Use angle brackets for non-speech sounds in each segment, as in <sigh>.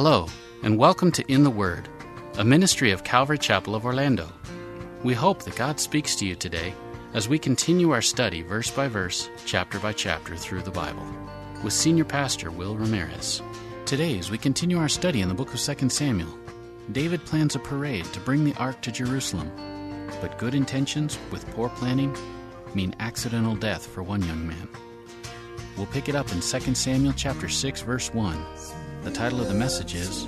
Hello, and welcome to In the Word, a ministry of Calvary Chapel of Orlando. We hope that God speaks to you today as we continue our study verse by verse, chapter by chapter through the Bible with Senior Pastor Will Ramirez. Today, as we continue our study in the book of 2 Samuel, David plans a parade to bring the ark to Jerusalem. But good intentions with poor planning mean accidental death for one young man. We'll pick it up in 2 Samuel chapter 6 verse 1. The title of the message is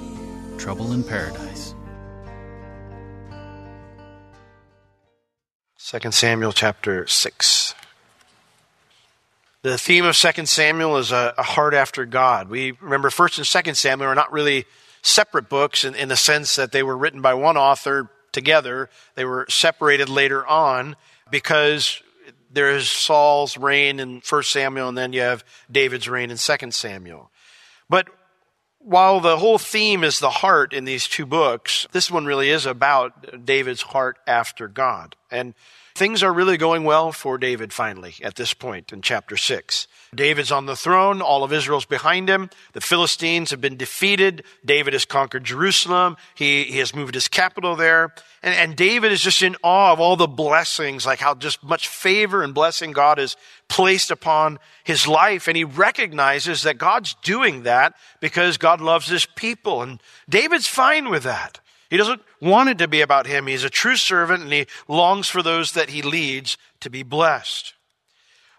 Trouble in Paradise. 2 Samuel chapter 6. The theme of 2 Samuel is a, a, heart after God. We remember 1st and 2nd Samuel are not really separate books in, in the sense that they were written by one author together. They were separated later on because there is Saul's reign in 1 Samuel and then you have David's reign in 2 Samuel. But while the whole theme is the heart in these two books, this one really is about David's heart after God. And things are really going well for David finally at this point in chapter 6. David's on the throne. All of Israel's behind him. The Philistines have been defeated. David has conquered Jerusalem. He, he has moved his capital there. And, and David is just in awe of all the blessings, like how just much favor and blessing God has placed upon his life. And he recognizes that God's doing that because God loves his people. And David's fine with that. He doesn't want it to be about him. He's a true servant and he longs for those that he leads to be blessed.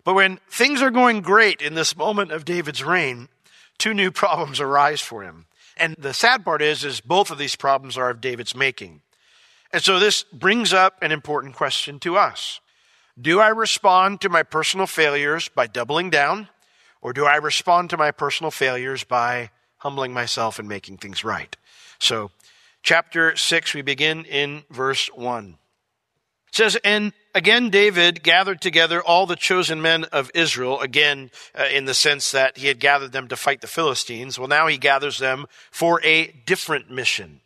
But when things are going great in this moment of David's reign, two new problems arise for him. And the sad part is, is both of these problems are of David's making. And so this brings up an important question to us. Do I respond to my personal failures by doubling down? Or do I respond to my personal failures by humbling myself and making things right? So, chapter 6, we begin in verse 1. It says, And again, David gathered together all the chosen men of Israel, again, uh, in the sense that he had gathered them to fight the Philistines. Well, now he gathers them for a different mission.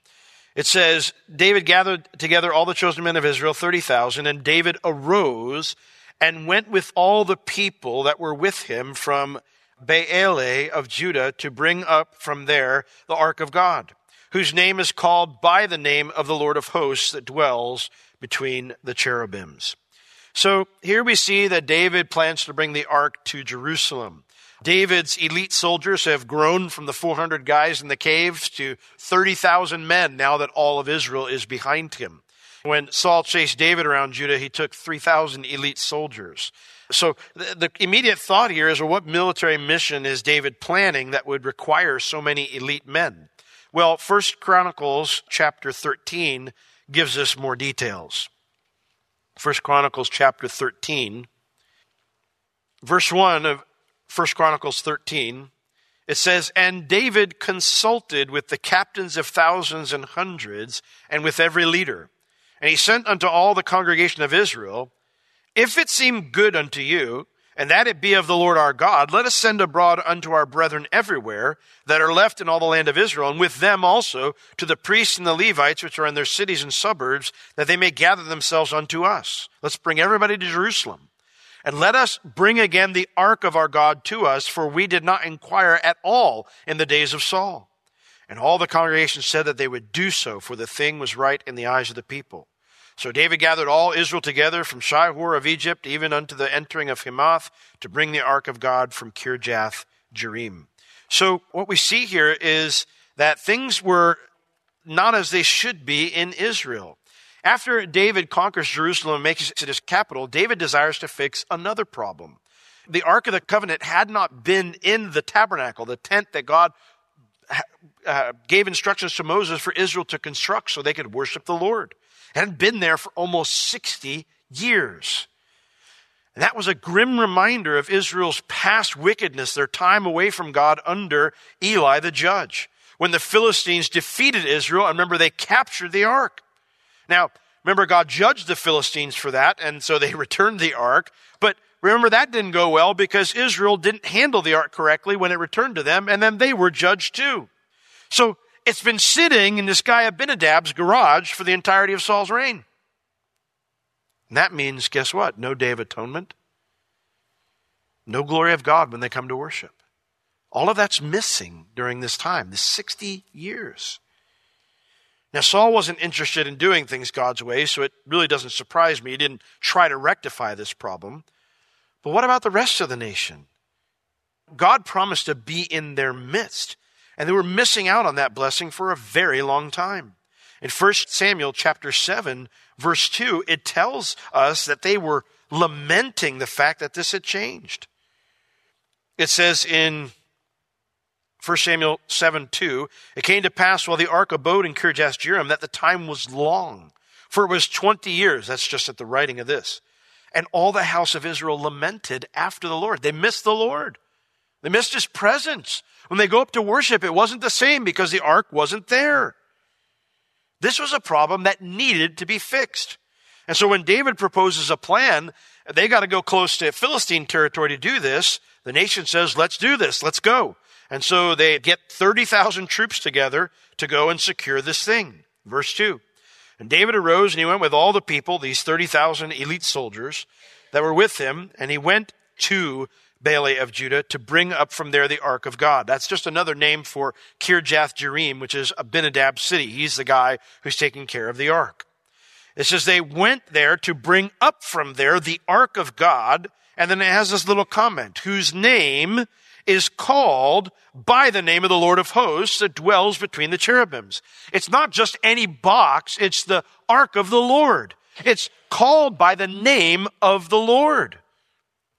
It says, David gathered together all the chosen men of Israel, 30,000, and David arose and went with all the people that were with him from Baalah of Judah to bring up from there the ark of God, whose name is called by the name of the Lord of hosts that dwells between the cherubims. So here we see that David plans to bring the ark to Jerusalem. David's elite soldiers have grown from the 400 guys in the caves to 30,000 men now that all of Israel is behind him. When Saul chased David around Judah, he took 3,000 elite soldiers. So the, immediate thought here is well, what military mission is David planning that would require so many elite men? Well, First Chronicles chapter 13 gives us more details. First Chronicles chapter 13, verse 1 of First Chronicles 13, it says, And David consulted with the captains of thousands and hundreds, and with every leader. And he sent unto all the congregation of Israel, If it seem good unto you, and that it be of the Lord our God, let us send abroad unto our brethren everywhere that are left in all the land of Israel, and with them also to the priests and the Levites which are in their cities and suburbs, that they may gather themselves unto us. Let's bring everybody to Jerusalem. And let us bring again the ark of our God to us, for we did not inquire at all in the days of Saul. And all the congregation said that they would do so, for the thing was right in the eyes of the people. So David gathered all Israel together from Shihor of Egypt, even unto the entering of Hamath, to bring the ark of God from Kirjath Jearim. So what we see here is that things were not as they should be in Israel. After David conquers Jerusalem and makes it his capital, David desires to fix another problem. The Ark of the Covenant had not been in the tabernacle, the tent that God uh, gave instructions to Moses for Israel to construct so they could worship the Lord. It hadn't been there for almost 60 years. And that was a grim reminder of Israel's past wickedness, their time away from God under Eli the judge. When the Philistines defeated Israel, and remember, they captured the ark. Now, remember, God judged the Philistines for that, and so they <laughs> returned the ark. But remember, that didn't go well because Israel didn't handle the ark correctly when it returned to them, and then they were judged too. So it's been sitting in this guy Abinadab's garage for the entirety of Saul's reign. And that means, guess what? No day of atonement. No glory of God when they come to worship. All of that's missing during this time, this 60 years. Now, Saul wasn't interested in doing things God's way, so it really doesn't surprise me. He didn't try to rectify this problem. But what about the rest of the nation? God promised to be in their midst, and they were missing out on that blessing for a very long time. In 1 Samuel chapter 7, verse 2, it tells us that they were lamenting the fact that this had changed. It says in 1 Samuel 7 2, it came to pass while the ark abode in Kirjath Jearim that the time was long, for it was 20 years. That's just at the writing of this. And all the house of Israel lamented after the Lord. They missed the Lord. They missed his presence. When they go up to worship, it wasn't the same because the ark wasn't there. This was a problem that needed to be fixed. And so when David proposes a plan, they got to go close to Philistine territory to do this. The nation says, let's do this. Let's go. And so they get 30,000 troops together to go and secure this thing. Verse 2. And David arose and he went with all the people, these 30,000 elite soldiers that were with him, and he went to Baalah of Judah to bring up from there the ark of God. That's just another name for Kirjath Jearim, which is Abinadab's city. He's the guy who's taking care of the ark. It says they went there to bring up from there the ark of God, and then it has this little comment, whose name is called by the name of the Lord of hosts that dwells between the cherubims. It's not just any box, it's the ark of the Lord. It's called by the name of the Lord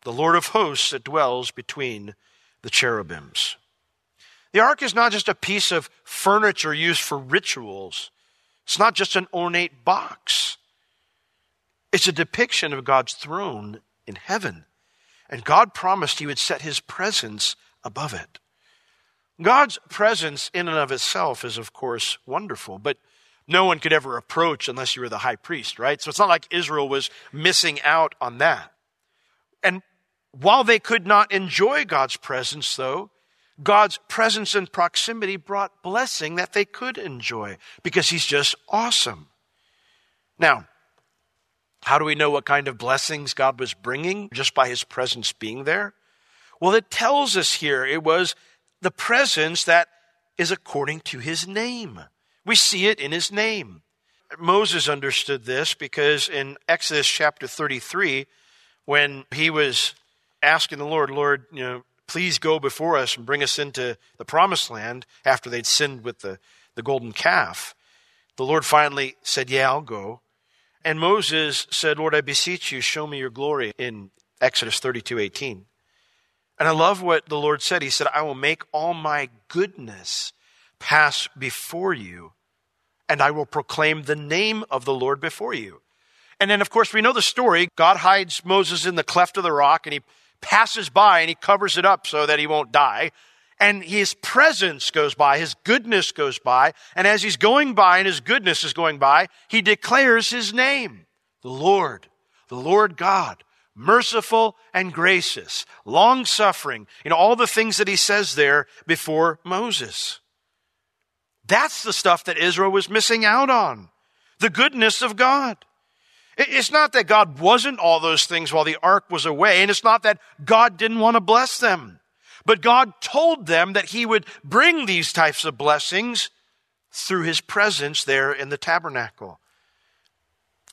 the Lord of hosts that dwells between the cherubims. The ark is not just a piece of furniture used for rituals. It's not just an ornate box. It's a depiction of God's throne in heaven. And God promised he would set his presence above it. God's presence in and of itself is, of course, wonderful, but no one could ever approach unless you were the high priest, right? So it's not like Israel was missing out on that. And while they could not enjoy God's presence, though, God's presence and proximity brought blessing that they could enjoy because He's just awesome. Now, how do we know what kind of blessings God was bringing just by His presence being there? Well, it tells us here it was the presence that is according to His name. We see it in His name. Moses understood this because in Exodus chapter 33, when he was asking the Lord, Lord, you know, please go before us and bring us into the promised land after they'd sinned with the, the golden calf. The Lord finally said, Yeah, I'll go. And Moses said, Lord, I beseech you, show me your glory in Exodus 32 18. And I love what the Lord said. He said, I will make all my goodness pass before you, and I will proclaim the name of the Lord before you. And then, of course, we know the story. God hides Moses in the cleft of the rock, and he passes by and he covers it up so that he won't die. And his presence goes by, his goodness goes by, and as he's going by and his goodness is going by, he declares his name, the Lord, the Lord God, merciful and gracious, long suffering, you know, all the things that he says there before Moses. That's the stuff that Israel was missing out on. The goodness of God. It's not that God wasn't all those things while the ark was away, and it's not that God didn't want to bless them. But God told them that He would bring these types of blessings through His presence there in the tabernacle.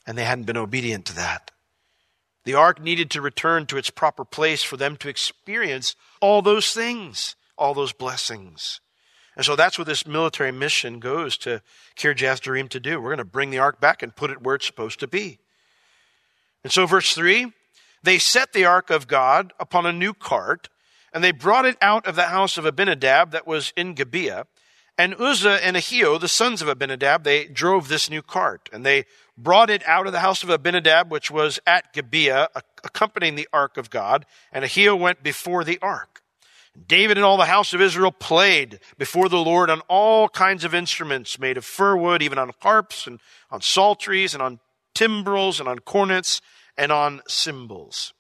And they hadn't been obedient to that. The ark needed to return to its proper place for them to experience all those things, all those blessings. And so that's what this military mission goes to Kirjath Jearim to do. We're going to bring the ark back and put it where it's supposed to be. And so, verse 3 they set the ark of God upon a new cart, and they brought it out of the house of Abinadab that was in Gibeah. And Uzzah and Ahio, the sons of Abinadab, they drove this new cart, and they brought it out of the house of Abinadab, which was at Gibeah, accompanying the ark of God. And Ahio went before the ark. David and all the house of Israel played before the Lord on all kinds of instruments made of fir wood, even on harps and on psalteries and on timbrels and on cornets and on cymbals.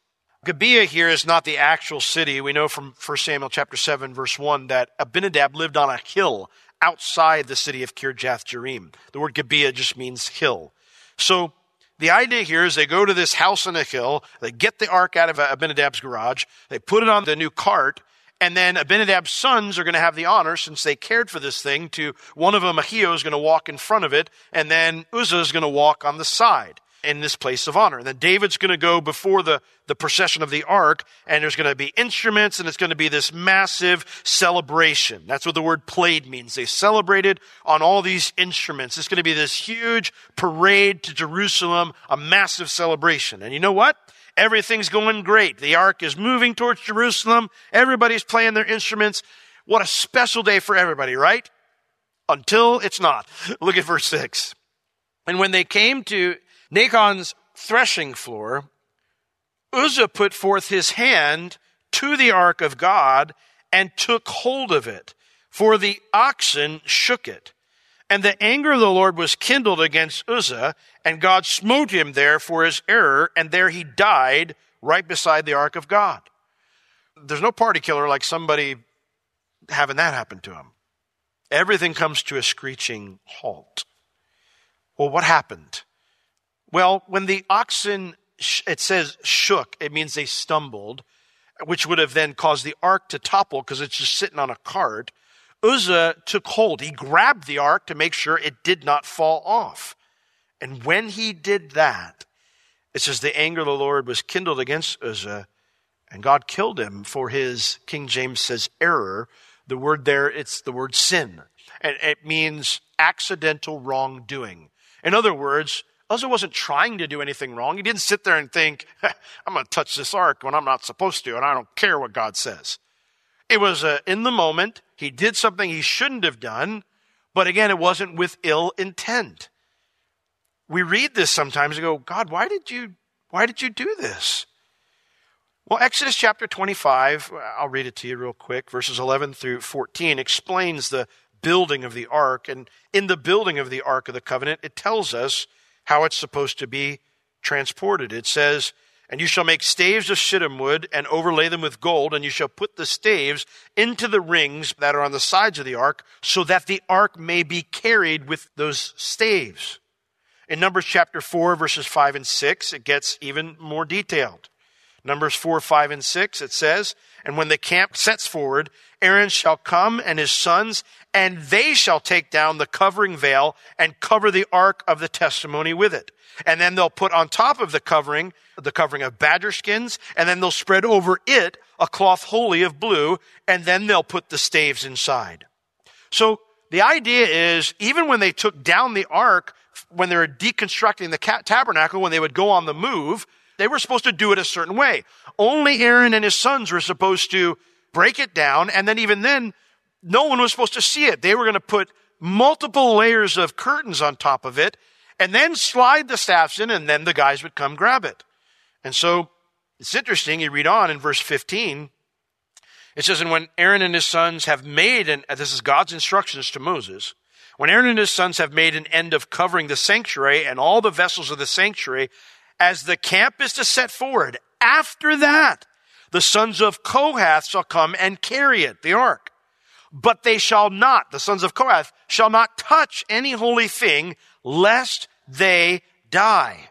Gibeah here is not the actual city. We know from 1 Samuel chapter 7 verse 1 that Abinadab lived on a hill outside the city of Kirjath Jearim. The word Gibeah just means hill. So the idea here is they go to this house on a hill, they get the ark out of Abinadab's garage, they put it on the new cart, and then Abinadab's sons are going to have the honor, since they cared for this thing, to one of them, Ahio, is going to walk in front of it, and then Uzzah is going to walk on the side in this place of honor. And then David's going to go before the, the procession of the ark, and there's going to be instruments, and it's going to be this massive celebration. That's what the word played means. They celebrated on all these instruments. It's going to be this huge parade to Jerusalem, a massive celebration. And you know what? Everything's going great. The ark is moving towards Jerusalem. Everybody's playing their instruments. What a special day for everybody, right? Until it's not. Look at verse 6. And when they came to Nachon's threshing floor, Uzzah put forth his hand to the ark of God and took hold of it, for the oxen shook it. And the anger of the Lord was kindled against Uzzah, and God smote him there for his error, and there he died right beside the ark of God. There's no party killer like somebody having that happen to him. Everything comes to a screeching halt. Well, what happened? Well, when the oxen, it says shook, it means they stumbled, which would have then caused the ark to topple because it's just sitting on a cart. Uzzah took hold. He grabbed the ark to make sure it did not fall off. And when he did that, it says the anger of the Lord was kindled against Uzzah, and God killed him for his, King James says, error. The word there, it's the word sin. And it means accidental wrongdoing. In other words, Uzzah wasn't trying to do anything wrong. He didn't sit there and think, I'm going to touch this ark when I'm not supposed to, and I don't care what God says. It was uh, in the moment. He did something he shouldn't have done, but again, it wasn't with ill intent. We read this sometimes and go, God, why did you, why did you do this? Well, Exodus chapter 25, I'll read it to you real quick, verses 11 through 14, explains the building of the ark. And in the building of the ark of the covenant, it tells us how it's supposed to be transported. It says, and you shall make staves of shittim wood and overlay them with gold, and you shall put the staves into the rings that are on the sides of the ark, so that the ark may be carried with those staves. In Numbers chapter 4, verses 5 and 6, it gets even more detailed. Numbers 4, 5, and 6, it says, And when the camp sets forward, Aaron shall come and his sons, and they shall take down the covering veil and cover the ark of the testimony with it. And then they'll put on top of the covering, the covering of badger skins, and then they'll spread over it a cloth wholly of blue, and then they'll put the staves inside. So the idea is, even when they took down the ark, when they were deconstructing the tabernacle, when they would go on the move, they were supposed to do it a certain way. Only Aaron and his sons were supposed to break it down, and then even then, no one was supposed to see it. They were going to put multiple layers of curtains on top of it, and then slide the staffs in, and then the guys would come grab it. And so it's interesting. You read on in verse 15. It says, And when Aaron and his sons have made, and this is God's instructions to Moses, when Aaron and his sons have made an end of covering the sanctuary and all the vessels of the sanctuary, as the camp is to set forward. After that, the sons of Kohath shall come and carry it, the ark. But they shall not, the sons of Kohath, shall not touch any holy thing, lest they die.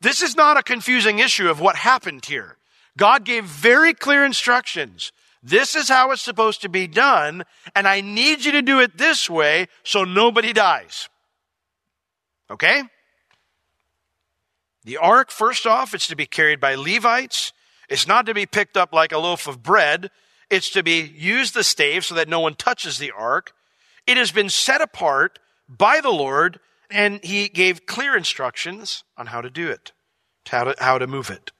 This is not a confusing issue of what happened here. God gave very clear instructions. This is how it's supposed to be done, and I need you to do it this way so nobody dies. Okay? The ark, first off, it's to be carried by Levites. It's not to be picked up like a loaf of bread. It's to be use the stave so that no one touches the ark. It has been set apart by the Lord, and he gave clear instructions on how to do it, how to, how to move it.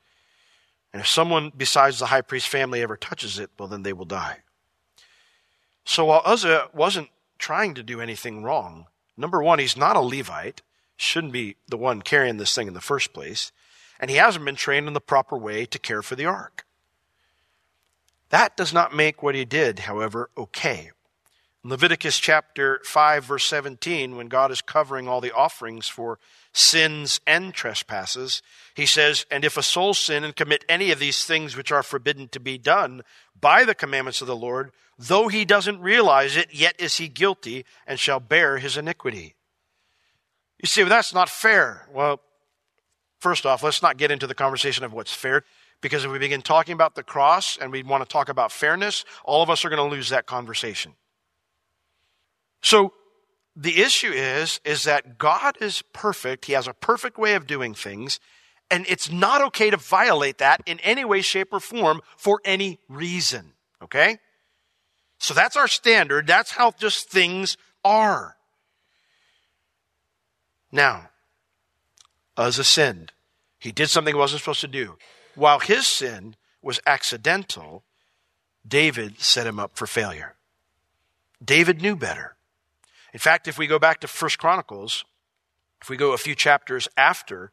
And if someone besides the high priest family ever touches it, well, then they will die. So while Uzzah wasn't trying to do anything wrong, number one, he's not a Levite, shouldn't be the one carrying this thing in the first place, and he hasn't been trained in the proper way to care for the ark. That does not make what he did, however, okay. In Leviticus chapter 5, verse 17, when God is covering all the offerings for sins and trespasses, he says, And if a soul sin and commit any of these things which are forbidden to be done by the commandments of the Lord, though he doesn't realize it, yet is he guilty and shall bear his iniquity. You see, well, that's not fair. Well, first off, let's not get into the conversation of what's fair. Because if we begin talking about the cross and we want to talk about fairness, all of us are going to lose that conversation. So the issue is, is that God is perfect. He has a perfect way of doing things. And it's not okay to violate that in any way, shape, or form for any reason. Okay? So that's our standard. That's how just things are. Now, Uzzah sinned. He did something he wasn't supposed to do. While his sin was accidental, David set him up for failure. David knew better. In fact, if we go back to First Chronicles, if we go a few chapters after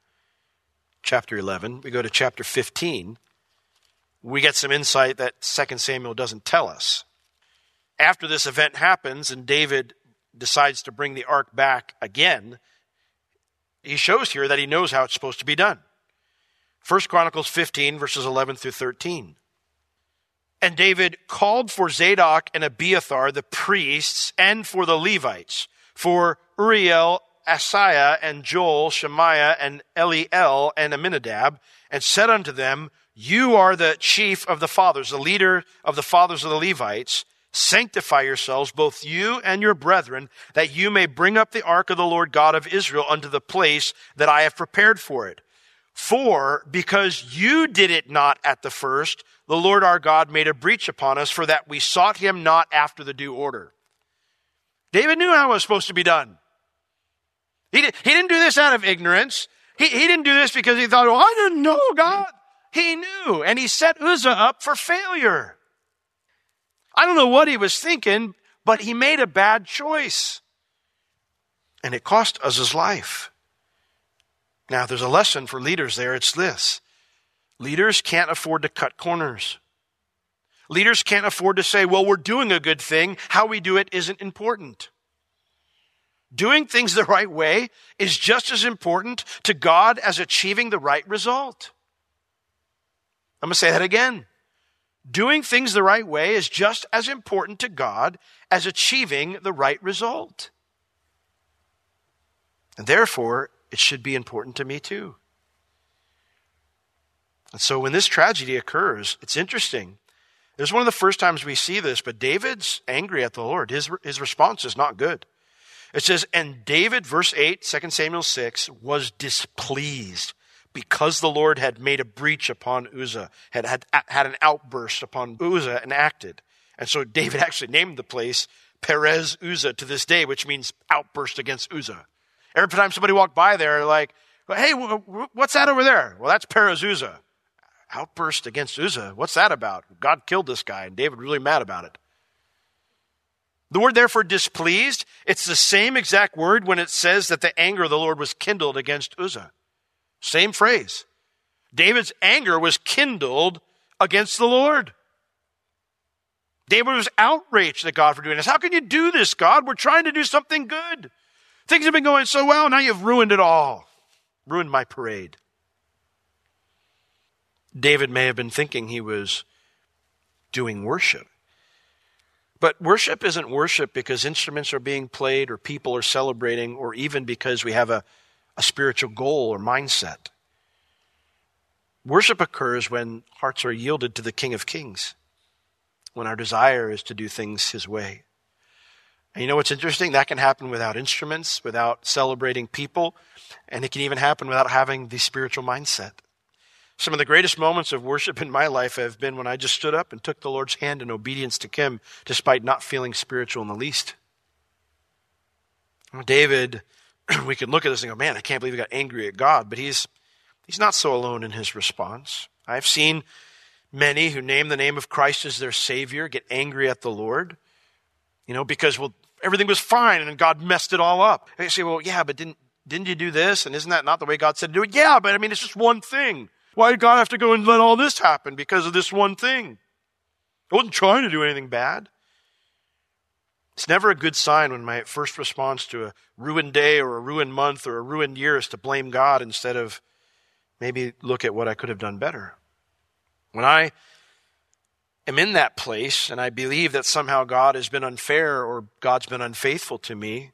chapter 11, we go to chapter 15, we get some insight that 2 Samuel doesn't tell us. After this event happens and David decides to bring the ark back again, he shows here that he knows how it's supposed to be done. 1 Chronicles 15, verses 11 through 13. And David called for Zadok and Abiathar, the priests, and for the Levites, for Uriel, Asaiah, and Joel, Shemaiah, and Eliel, and Aminadab, and said unto them, You are the chief of the fathers, the leader of the fathers of the Levites. Sanctify yourselves, both you and your brethren, that you may bring up the ark of the Lord God of Israel unto the place that I have prepared for it. For because you did it not at the first, the Lord our God made a breach upon us, for that we sought him not after the due order. David knew how it was supposed to be done. He, did, he didn't do this out of ignorance. He, he didn't do this because he thought, well, I didn't know God. He knew, and he set Uzzah up for failure. I don't know what he was thinking, but he made a bad choice. And it cost us his life. Now, there's a lesson for leaders there. It's this leaders can't afford to cut corners. Leaders can't afford to say, well, we're doing a good thing. How we do it isn't important. Doing things the right way is just as important to God as achieving the right result. I'm going to say that again. Doing things the right way is just as important to God as achieving the right result. And therefore, it should be important to me too. And so when this tragedy occurs, it's interesting. It's one of the first times we see this, but David's angry at the Lord. His, his response is not good. It says, And David, verse 8, 2 Samuel 6, was displeased because the Lord had made a breach upon Uzzah, had, had, had an outburst upon Uzzah and acted. And so David <laughs> actually named the place Perez Uzzah to this day, which means outburst against Uzzah. Every time somebody walked by there, like, hey, what's that over there? Well, that's Perez Uzzah. Outburst against Uzzah. What's that about? God killed this guy, and David really mad about it. The word therefore displeased, it's the same exact word when it says that the anger of the Lord was kindled against Uzzah. Same phrase. David's anger was kindled against the Lord. David was outraged at God for doing this. How can you do this, God? We're trying to do something good. Things have been going so well, now you've ruined it all. Ruined my parade. David may have been thinking he was doing worship. But worship isn't worship because instruments are being played or people are celebrating or even because we have a, a spiritual goal or mindset. Worship occurs when hearts are yielded to the King of Kings, when our desire is to do things His way. And you know what's interesting? That can happen without instruments, without celebrating people, and it can even happen without having the spiritual mindset. Some of the greatest moments of worship in my life have been when I just stood up and took the Lord's hand in obedience to Him, despite not feeling spiritual in the least. David, <clears throat> we can look at this and go, man, I can't believe he got angry at God, but he's, he's not so alone in his response. I've seen many who name the name of Christ as their Savior get angry at the Lord, you know, because, well, everything was fine and God messed it all up. And you say, well, yeah, but didn't, didn't you do this? And isn't that not the way God said to do it? Yeah, but I mean, it's just one thing. Why did God have to go and let all this happen? Because of this one thing. I wasn't trying to do anything bad. It's never a good sign when my first response to a ruined day or a ruined month or a ruined year is to blame God instead of maybe look at what I could have done better. When I am in that place and I believe that somehow God has been unfair or God's been unfaithful to me,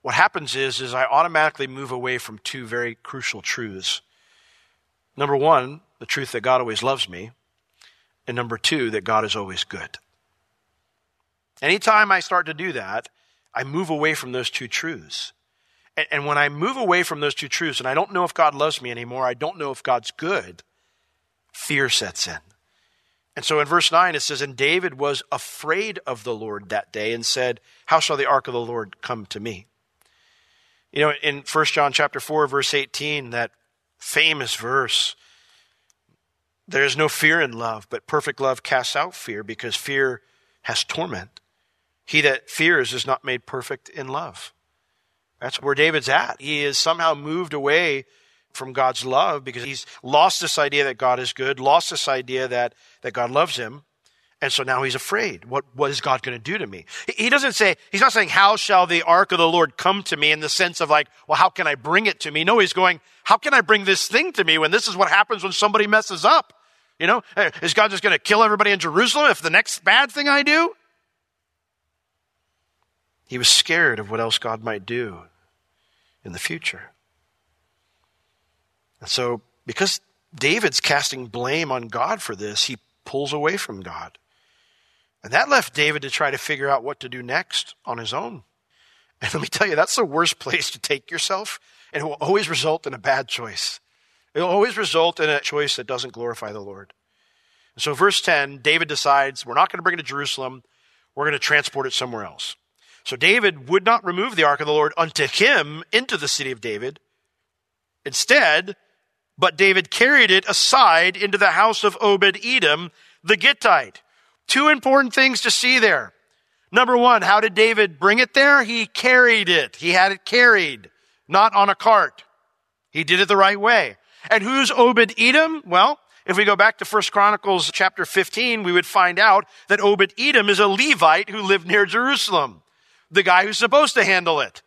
what happens is, is I automatically move away from two very crucial truths. Number one, the truth that God always loves me, and number two, that God is always good. Anytime I start to do that, I move away from those two truths. And, and, when I move away from those two truths, and I don't know if God loves me anymore, I don't know if God's good, fear sets in. And so in verse 9 it says, And David was afraid of the Lord that day and said, How shall the ark of the Lord come to me? You know, in 1 John chapter 4, verse 18, that famous verse, there is no fear in love, but perfect love casts out fear because fear has torment. He that fears is not made perfect in love. That's where David's at. He is somehow moved away from God's love because he's lost this idea that God is good, lost this idea that, that God loves him. And so now he's afraid. What, what is God going to do to me? He doesn't say, he's not saying, how shall the ark of the Lord come to me in the sense of like, well, how can I bring it to me? No, he's going, how can I bring this thing to me when this is what happens when somebody messes up? You know, is God just going to kill everybody in Jerusalem if the next bad thing I do? He was scared of what else God might do in the future. And so, because David's casting blame on God for this, he pulls away from God. And that left David to try to figure out what to do next on his own. And <laughs> let me tell you, that's the worst place to take yourself, and it will always result in a bad choice. It will always result in a choice that doesn't glorify the Lord. And so, verse 10, David decides we're not going to bring it to Jerusalem, we're going to transport it somewhere else. So David would not remove the ark of the Lord unto him into the city of David. Instead, but David carried it aside into the house of Obed Edom, the Gittite. Two important things to see there. Number one, how did David bring it there? He carried it. He had it carried, not on a cart. He did it the right way. And who's Obed Edom? Well, if we go back to 1 Chronicles chapter 15, we would find out that Obed Edom is a Levite who lived near Jerusalem the guy who's supposed to handle it.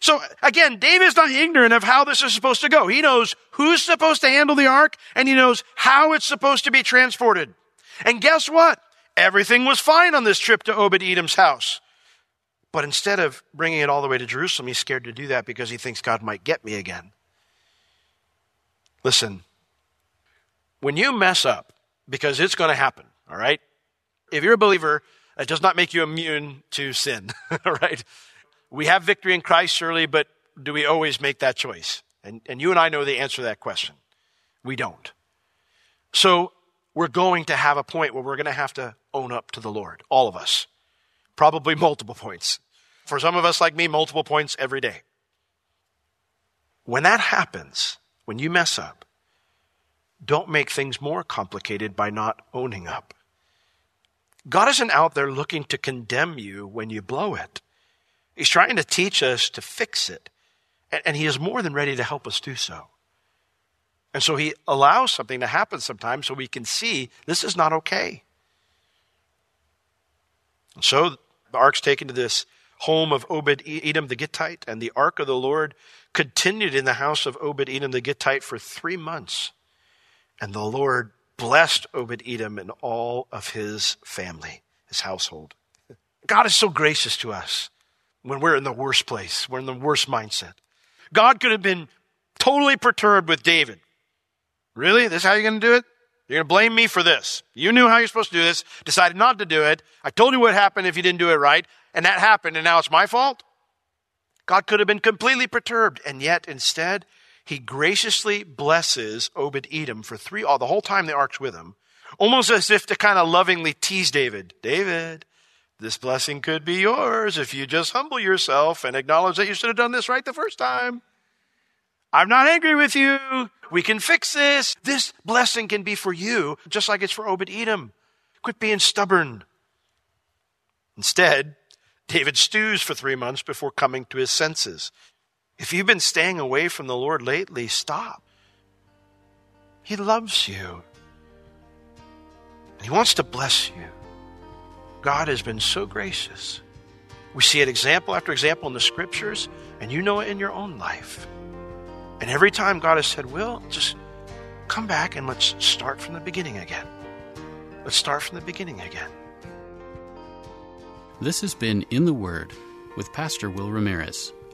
So again, David's not ignorant of how this is supposed to go. He knows who's supposed to handle the ark and he knows how it's supposed to be transported. And guess what? Everything was fine on this trip to Obed Edom's house. But instead of bringing it all the way to Jerusalem, he's scared to do that because he thinks God might get me again. Listen, when you mess up, because it's going to happen, all right? If you're a believer, it does not make you immune to sin, <laughs> right? We have victory in Christ, surely, but do we always make that choice? And, and you and I know the answer to that question. We don't. So we're going to have a point where we're going to have to own up to the Lord, all of us. Probably <laughs> multiple points. For some of us, like me, multiple points every day. When that happens, when you mess up, don't make things more complicated by not owning up. God isn't out there looking to condemn you when you blow it. He's trying to teach us to fix it. And, He is more than ready to help us do so. And so He allows something to happen sometimes so we can see this is not okay. And so the ark's taken to this home of Obed Edom the Gittite, and the ark of the Lord continued in the house of Obed Edom the Gittite for three months. And the Lord blessed Obed Edom and all of his family, his household. God is so gracious to us when we're in the worst place, we're in the worst mindset. God could have been totally perturbed with David. Really? This is how you're going to do it? You're going to blame me for this. You knew how you're supposed to do this, decided not to do it. I told you what happened if you didn't do it right, and that happened, and now it's my fault? God could have been completely perturbed, and yet instead, he graciously blesses Obed Edom for three, all the whole time the ark's with him, almost as if to kind of lovingly tease David. David, this blessing could be yours if you just humble yourself and acknowledge that you should have done this right the first time. I'm not angry with you. We can fix this. This blessing can be for you, just like it's for Obed Edom. Quit being stubborn. Instead, David stews for three months before coming to his senses. If you've been staying away from the Lord lately, stop. He loves you. He wants to bless you. God has been so gracious. We see it example after example in the scriptures, and you know it in your own life. And every time God has said, Will, just come back and let's start from the beginning again. Let's start from the beginning again. This has been In the Word with Pastor Will Ramirez,